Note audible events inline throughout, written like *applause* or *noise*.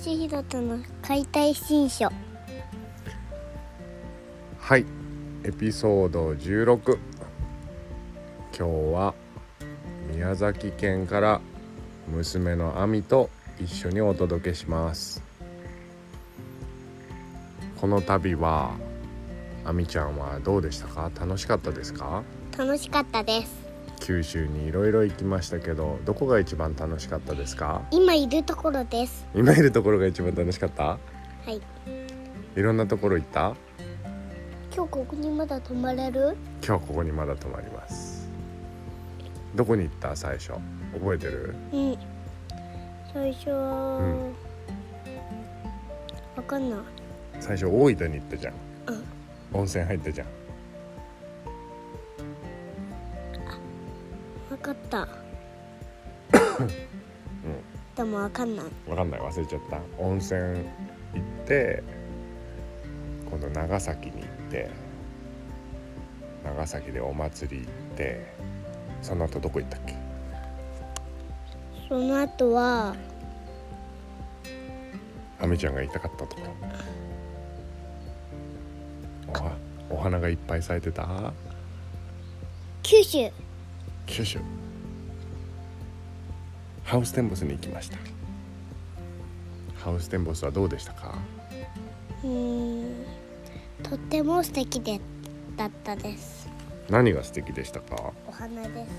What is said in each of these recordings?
吉弘との解体新書。はいエピソード16今日は宮崎県から娘の亜美と一緒にお届けします。この旅は亜美ちゃんはどうでしたか？楽しかったですか？楽しかったです九州にいろいろ行きましたけどどこが一番楽しかったですか？今いるところです。今いるところが一番楽しかった？はい。いろんなところ行った？今日ここにまだ泊まれる？今日ここにまだ泊まります。どこに行った？最初。覚えてる？うん。最初。は、わかんない。最初大分に行ったじゃん。うん。温泉入ったじゃんかった。でもわかんない。わかんない。忘れちゃった。温泉行って今度長崎に行って長崎でお祭り行ってその後どこ行ったっけ？その後はあみちゃんが行きたかったとこ。ろおはお花がいっぱい咲いてた？九州。九州ハウステンボスに行きました。ハウステンボスはどうでしたか？うーん。とっても素敵でだったです。何が素敵でしたか？お花です。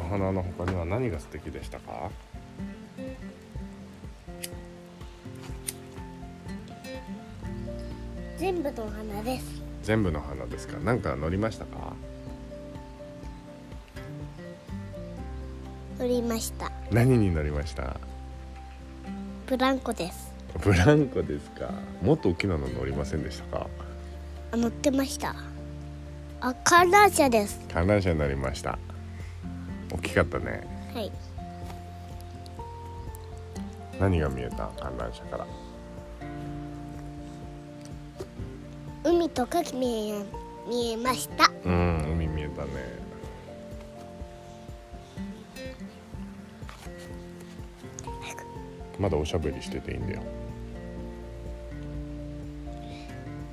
お花の他には何が素敵でしたか？全部のお花です。全部の花ですか？何か乗りましたか？乗りました。何に乗りました？ブランコです。ブランコですか？もっと大きなの乗りませんでしたか？あ乗ってました。あ観覧車です。観覧車になりました。大きかったね。はい。何が見えた？観覧車から。海とか見え見えました。うん海見えたねまだおしゃべりしてていいんだよ。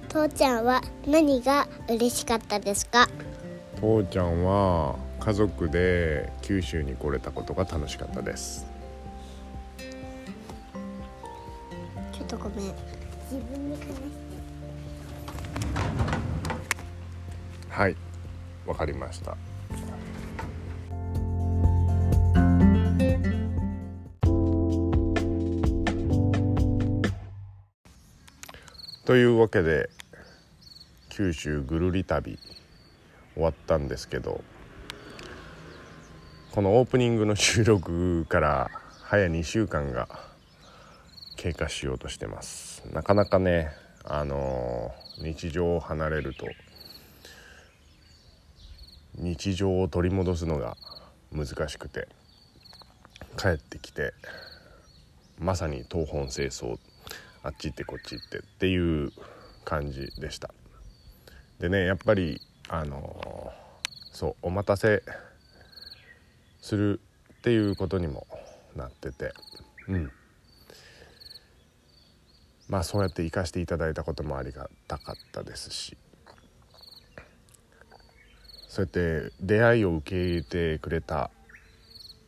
父ちゃんは何が嬉しかったですか？父ちゃんは家族で九州に来れたことが楽しかったです。ちょっとごめん。自分に話してはい。わかりましたというわけで九州ぐるり旅終わったんですけどこのオープニングの収録から早2週間が経過しようとしてます。なかなかねあの日常を離れると日常を取り戻すのが難しくて帰ってきてまさに東奔西走あっち行ってこっち行ってっていう感じでした。でねやっぱりあのそうお待たせするっていうことにもなってて。うん。まあそうやって生かしていただいたこともありがたかったですし。そうやって出会いを受け入れてくれた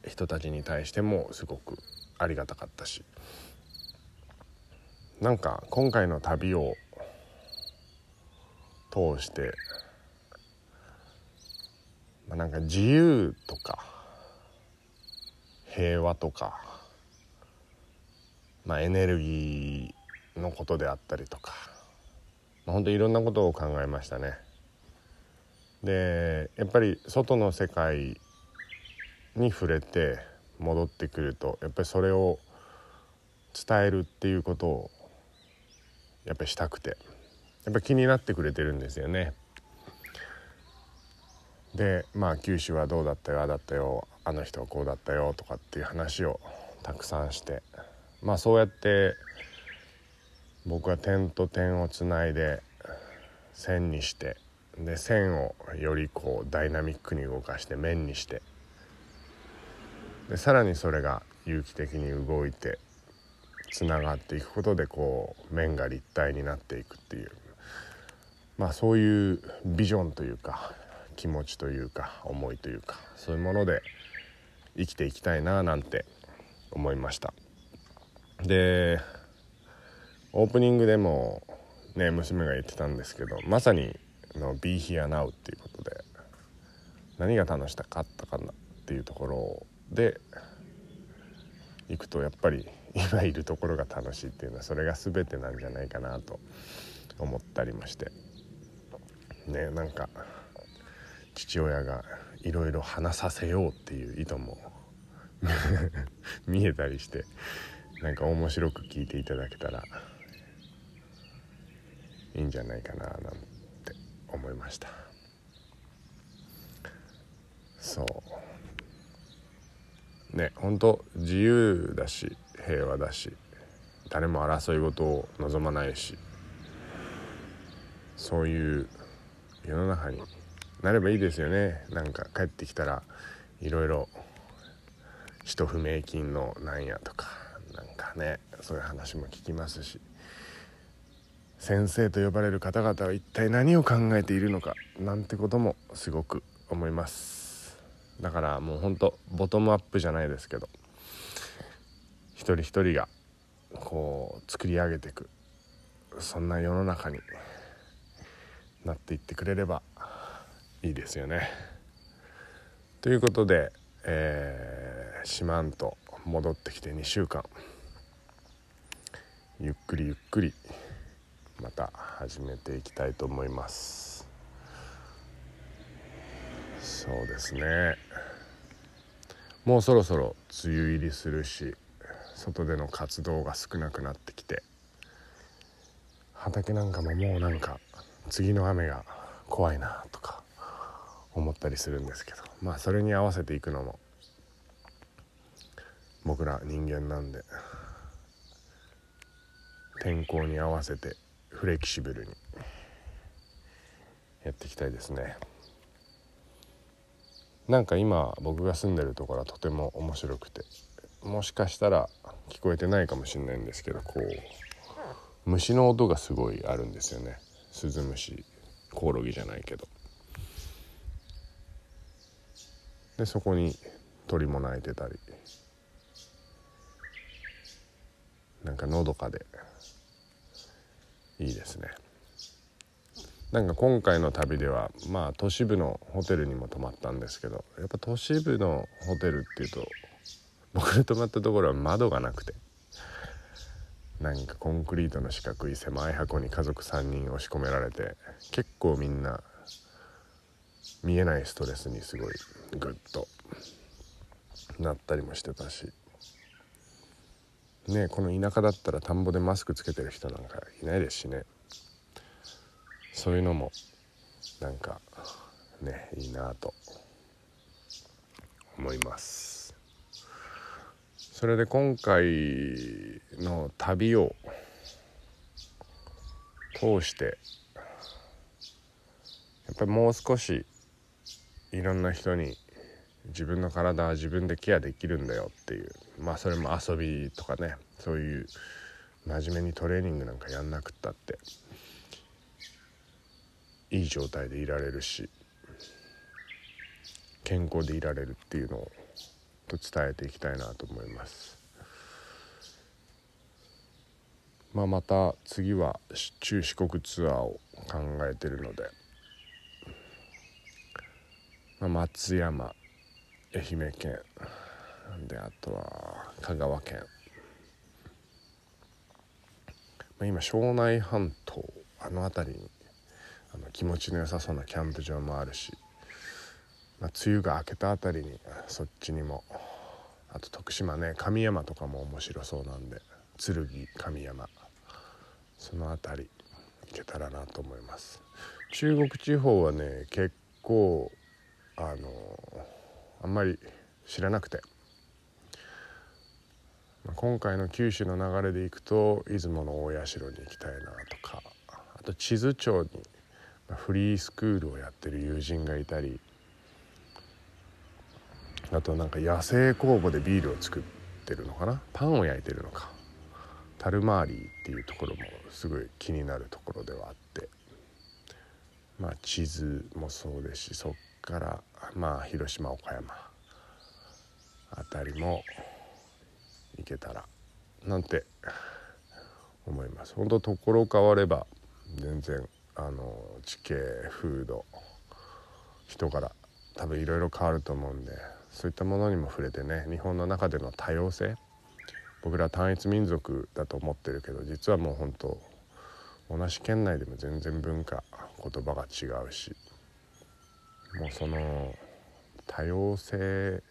人たちに対してもすごくありがたかったし。なんか今回の旅を通して、まあ、なんか自由とか平和とか、まあ、エネルギーのことであったりとか、まあ、本当いろんなことを考えましたね。でやっぱり外の世界に触れて戻ってくるとやっぱりそれを伝えるっていうことをやっぱりしたくて。やっぱ気になってくれてるんですよね。でまあ九州はどうだったよああだったよあの人はこうだったよとかっていう話をたくさんして。まあそうやって僕は点と点をつないで線にしてで線をよりこうダイナミックに動かして面にして。でさらにそれが有機的に動いてつながっていくことでこう面が立体になっていくっていう。まあそういうビジョンというか気持ちというか思いというかそういうもので生きていきたいななんて思いました。でオープニングでもね娘が言ってたんですけどまさにの「Be Here Now」っていうことで何が楽しかったかなっていうところで行くとやっぱり今いるところが楽しいっていうのはそれが全てなんじゃないかなと思ったりもして。ねなんか父親がいろいろ話させようっていう意図も *laughs* 見えたりしてなんか面白く聞いていただけたらいいんじゃないかななんて思いました。そう。ね本当自由だし平和だし誰も争い事を望まないしそういう世の中になればいいですよね。なんか帰ってきたらいろいろ使途不明金のなんやとかなんかねそういう話も聞きますし先生と呼ばれる方々は一体何を考えているのかなんてこともすごく思います。だからもうほんとボトムアップじゃないですけど一人一人がこう作り上げていくそんな世の中になっていってくれればいいですよね。ということで、えー、四万と戻ってきて2週間。ゆっくりゆっくりまた始めていきたいと思います。そうですね。もうそろそろ梅雨入りするし外での活動が少なくなってきて畑なんかももうなんか次の雨が怖いなとか思ったりするんですけどまあそれに合わせていくのも僕ら人間なんで天候に合わせてフレキシブルにやっていきたいですね。なんか今僕が住んでるところはとても面白くてもしかしたら聞こえてないかもしれないんですけどこう虫の音がすごいあるんですよね。スズムシコオロギじゃないけど。でそこに鳥も鳴いてたり。なんかのどかで。いいですね。なんか今回の旅ではまあ都市部のホテルにも泊まったんですけどやっぱ都市部のホテルっていうと僕が泊まったところは窓がなくて。なんかコンクリートの四角い狭い箱に家族3人押し込められて結構みんな見えないストレスにすごいグッと。なったりもしてたし。ねこの田舎だったら田んぼでマスクつけてる人なんかいないですしね。そういうのもなんかねいいなと思います。それで今回の旅を通してやっぱりもう少しいろんな人に自分の体は自分でケアできるんだよっていうまあそれも遊びとかねそういう真面目にトレーニングなんかやんなくったっていい状態でいられるし健康でいられるっていうのをと伝えていきたいなと思います。まあ、また次は中四国ツアーを考えてるので、まあ、松山愛媛県であとは香川県、まあ、今庄内半島あの辺りにあの気持ちの良さそうなキャンプ場もあるし、まあ、梅雨が明けた辺りにそっちにもあと徳島ね神山とかも面白そうなんで剣神山その辺り行けたらなと思います。中国地方はね結構あのあんまり知らなくて、まあ、今回の九州の流れでいくと出雲の大社に行きたいなとかあと地図町にフリースクールをやってる友人がいたりあとなんか野生酵母でビールを作ってるのかな？パンを焼いてるのか。樽回りっていうところもすごい気になるところではあって。まあ地図もそうですしそっからまあ広島岡山。あたりも行けたらなんて思います。本当ところ変われば全然あの地形風土人柄多分いろいろ変わると思うんで。そういったものにも触れてね日本の中での多様性。僕ら単一民族だと思ってるけど実はもう本当同じ県内でも全然文化言葉が違うしもうその多様性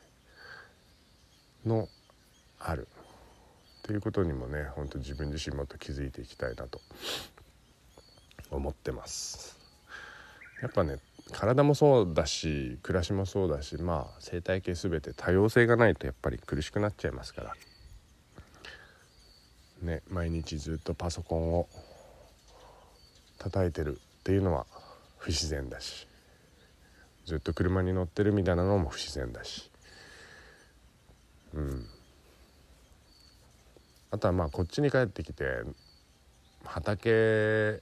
のある。ということにもね本当自分自身もっと気づいていきたいなと思ってます。やっぱね体もそうだし暮らしもそうだしまあ生態系全て多様性がないとやっぱり苦しくなっちゃいますから。ね毎日ずっとパソコンを叩いてるっていうのは不自然だしずっと車に乗ってるみたいなのも不自然だし。うん。あとはまあこっちに帰ってきて畑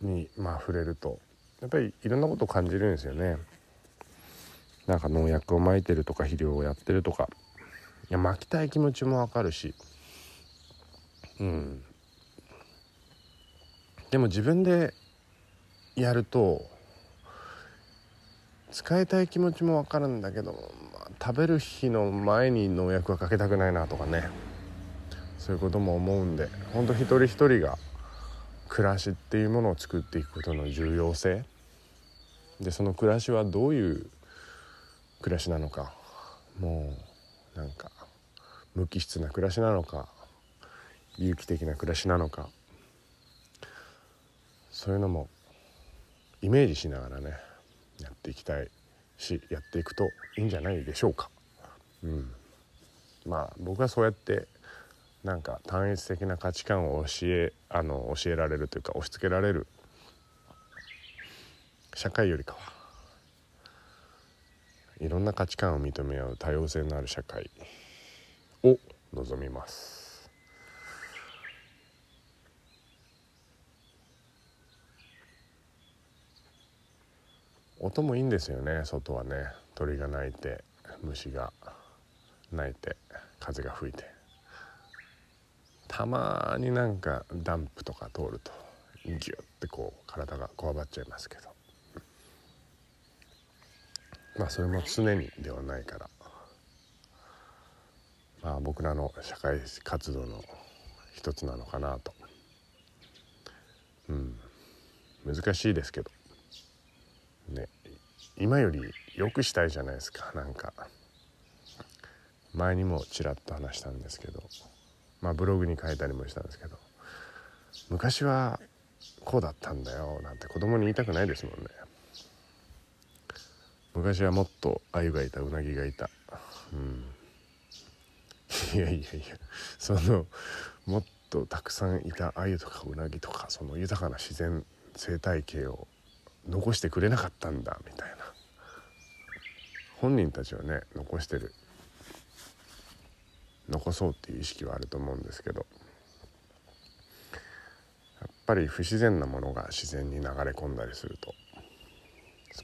にまあ触れるとやっぱりいろんなことを感じるんですよね。なんか農薬をまいてるとか肥料をやってるとか。いやまきたい気持ちもわかるし。うん。でも自分でやると使いたい気持ちもわかるんだけど、まあ、食べる日の前に農薬はかけたくないなとかね。そういうことも思うんでほんと一人一人が暮らしっていうものを作っていくことの重要性。でその暮らしはどういう暮らしなのか。もうなんか無機質な暮らしなのか。有機的な暮らしなのか。そういうのもイメージしながらねやっていきたいしやっていくといいんじゃないでしょうか。うん、まあ僕はそうやってなんか単一的な価値観を教えあの教えられるというか押し付けられる。社会よりかは。いろんな価値観を認め合う多様性のある社会を望みます。音もいいんですよね外はね。鳥が鳴いて虫が鳴いて風が吹いて。たまになんかダンプとか通るとギュッてこう体がこわばっちゃいますけど。まあそれも常にではないから。まあ僕らの社会活動の一つなのかなと。うん。難しいですけど。ね今より良くしたいじゃないですかなんか。前にもちらっと話したんですけど。まあブログに書いたりもしたんですけど昔はこうだったんだよなんて子供に言いたくないですもんね。昔はもっと鮎がいたうなぎがいた。うん。いやいやいやそのもっとたくさんいた鮎とかうなぎとかその豊かな自然生態系を残してくれなかったんだみたいな。本人たちはね残してる。残そうっていう意識はあると思うんですけどやっぱり不自然なものが自然に流れ込んだりすると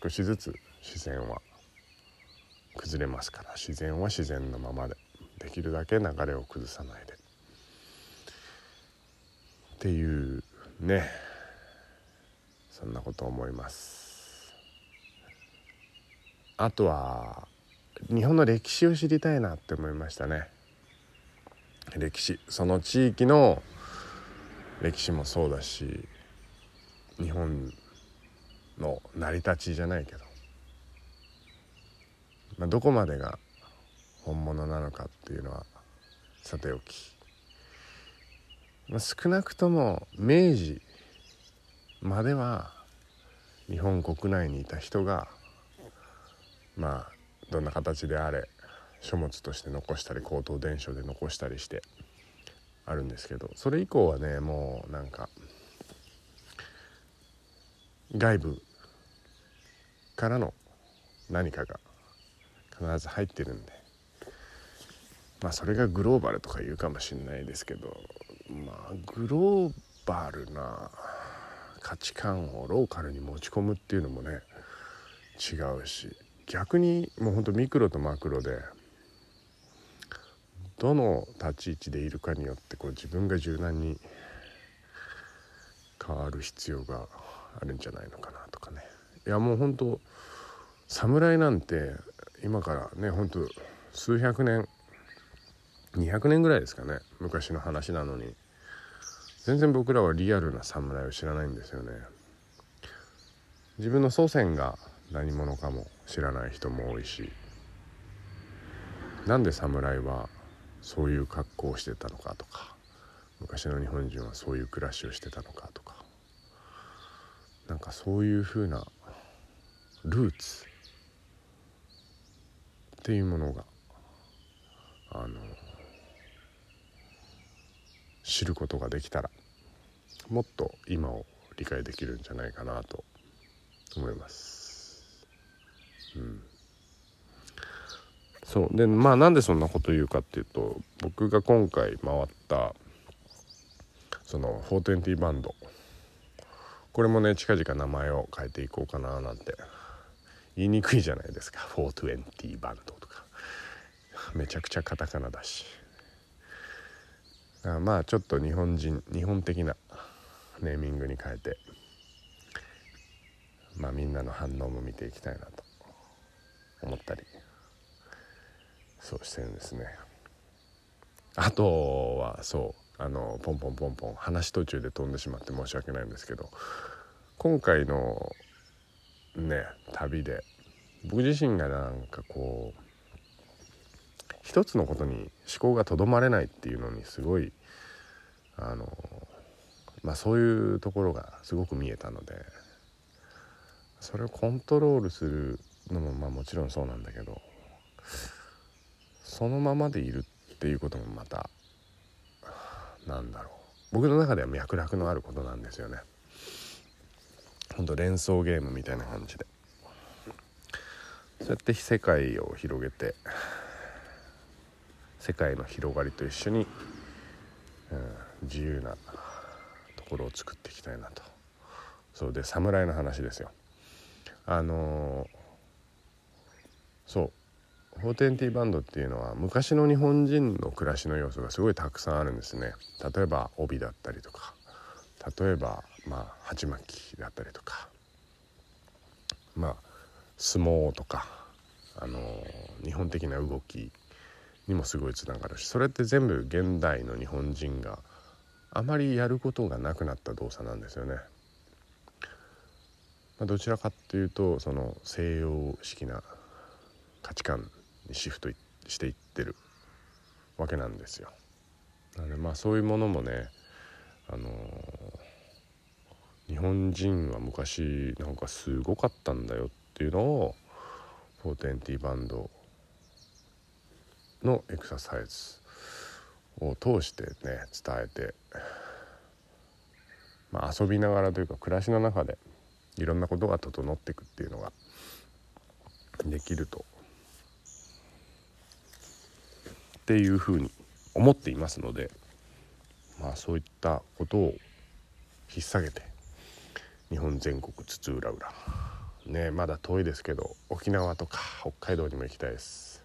少しずつ自然は崩れますから自然は自然のままでできるだけ流れを崩さないで。っていうねそんなこと思います。あとは日本の歴史を知りたいなって思いましたね。歴史。その地域の歴史もそうだし日本の成り立ちじゃないけど、まあ、どこまでが本物なのかっていうのはさておき、まあ、少なくとも明治までは日本国内にいた人がまあどんな形であれ書物として残したり口頭伝書で残したりしてあるんですけどそれ以降はねもうなんか外部からの何かが必ず入ってるんで、まあそれがグローバルとか言うかもしれないですけどまあグローバルな価値観をローカルに持ち込むっていうのもね違うし逆にもうほんとミクロとマクロでどの立ち位置でいるかによってこう自分が柔軟に変わる必要があるんじゃないのかなとかね。いやもうほんと侍なんて今からねほんと数百年200年ぐらいですかね昔の話なのに。全然僕らはリアルな侍を知らないんですよね。自分の祖先が何者かも知らない人も多いし。なんで侍はそういう格好をしてたのかとか昔の日本人はそういう暮らしをしてたのかとかなんかそういうふうなルーツっていうものがあの知ることができたらもっと今を理解できるんじゃないかなと思います。うん、そう。でまあなんでそんなこと言うかっていうと僕が今回回ったその420バンド。これもね近々名前を変えていこうかななんて言いにくいじゃないですか。420バンドとか。めちゃくちゃカタカナだし。まあちょっと日本人日本的なネーミングに変えてまあみんなの反応も見ていきたいなと思ったりそうしてるんですね。あとはそうあのポンポンポンポン話途中で飛んでしまって申し訳ないんですけど今回のね旅で僕自身がなんかこう一つのことに思考がとどまれないっていうのにすごいあのまあそういうところがすごく見えたのでそれをコントロールするのもまあもちろんそうなんだけどそのままでいるっていうこともまたなんだろう。僕の中では脈絡のあることなんですよね。ほんと連想ゲームみたいな感じで。そうやって世界を広げて世界の広がりと一緒に、うん、自由なところを作っていきたいなと。そうで侍の話ですよ。あのー、そう。フォーテンティバンドっていうのは昔の日本人の暮らしの要素がすごいたくさんあるんですね。例えば帯だったりとか。例えばまあ鉢巻きだったりとか。まあ相撲とか。あの、日本的な動きにもすごいつながるし。それって全部現代の日本人があまりやることがなくなった動作なんですよね。まあ、どちらかっていうとその西洋式な価値観にシフトしていってるわけなんですよ。なのでまあそういうものもね、あのー、日本人は昔なんかすごかったんだよっていうのを420バンドのエクササイズを通してね伝えて、まあ、遊びながらというか暮らしの中でいろんなことが整っていくっていうのができるとっていうふうに思っていますのでまあそういったことを引っ提げて日本全国津々浦々ねまだ遠いですけど沖縄とか北海道にも行きたいです。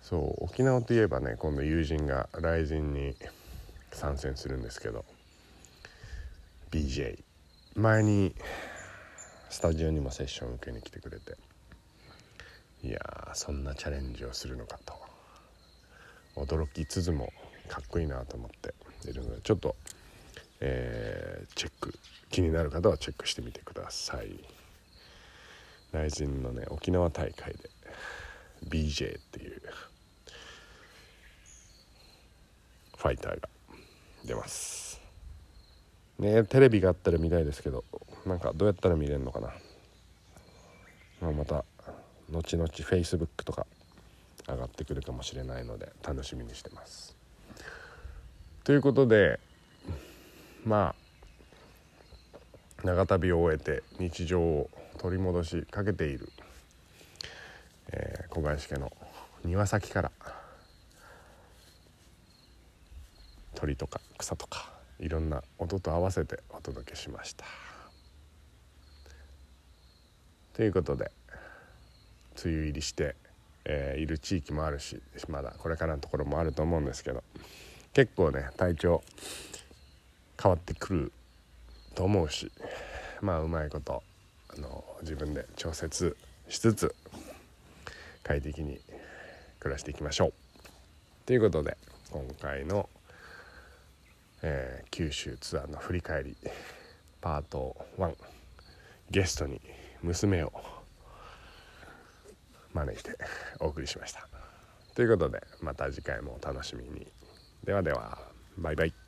そう沖縄といえばね今度友人が雷神に参戦するんですけど BJ 前にスタジオにもセッション受けに来てくれて。いやそんなチャレンジをするのかと。驚きつつもかっこいいなと思って。いるのでちょっと、えー、チェック気になる方はチェックしてみてください。雷神のね沖縄大会で BJ っていうファイターが出ます。ねテレビがあったら見たいですけどなんかどうやったら見れるのかな、まあ、また後々 Facebook とか上がってくるかもしれないので楽しみにしてますということでまあ長旅を終えて日常を取り戻しかけている、えー、小林家の庭先から鳥とか草とかいろんな音と合わせてお届けしました。ということで梅雨入りして、えー、いる地域もあるしまだこれからのところもあると思うんですけど結構ね体調変わってくると思うしまあうまいことあの自分で調節しつつ快適に暮らしていきましょう。ということで今回の、えー、九州ツアーの振り返りパート1ゲストに娘を招いて *laughs* お送りしました。ということでまた次回もお楽しみに。ではではバイバイ。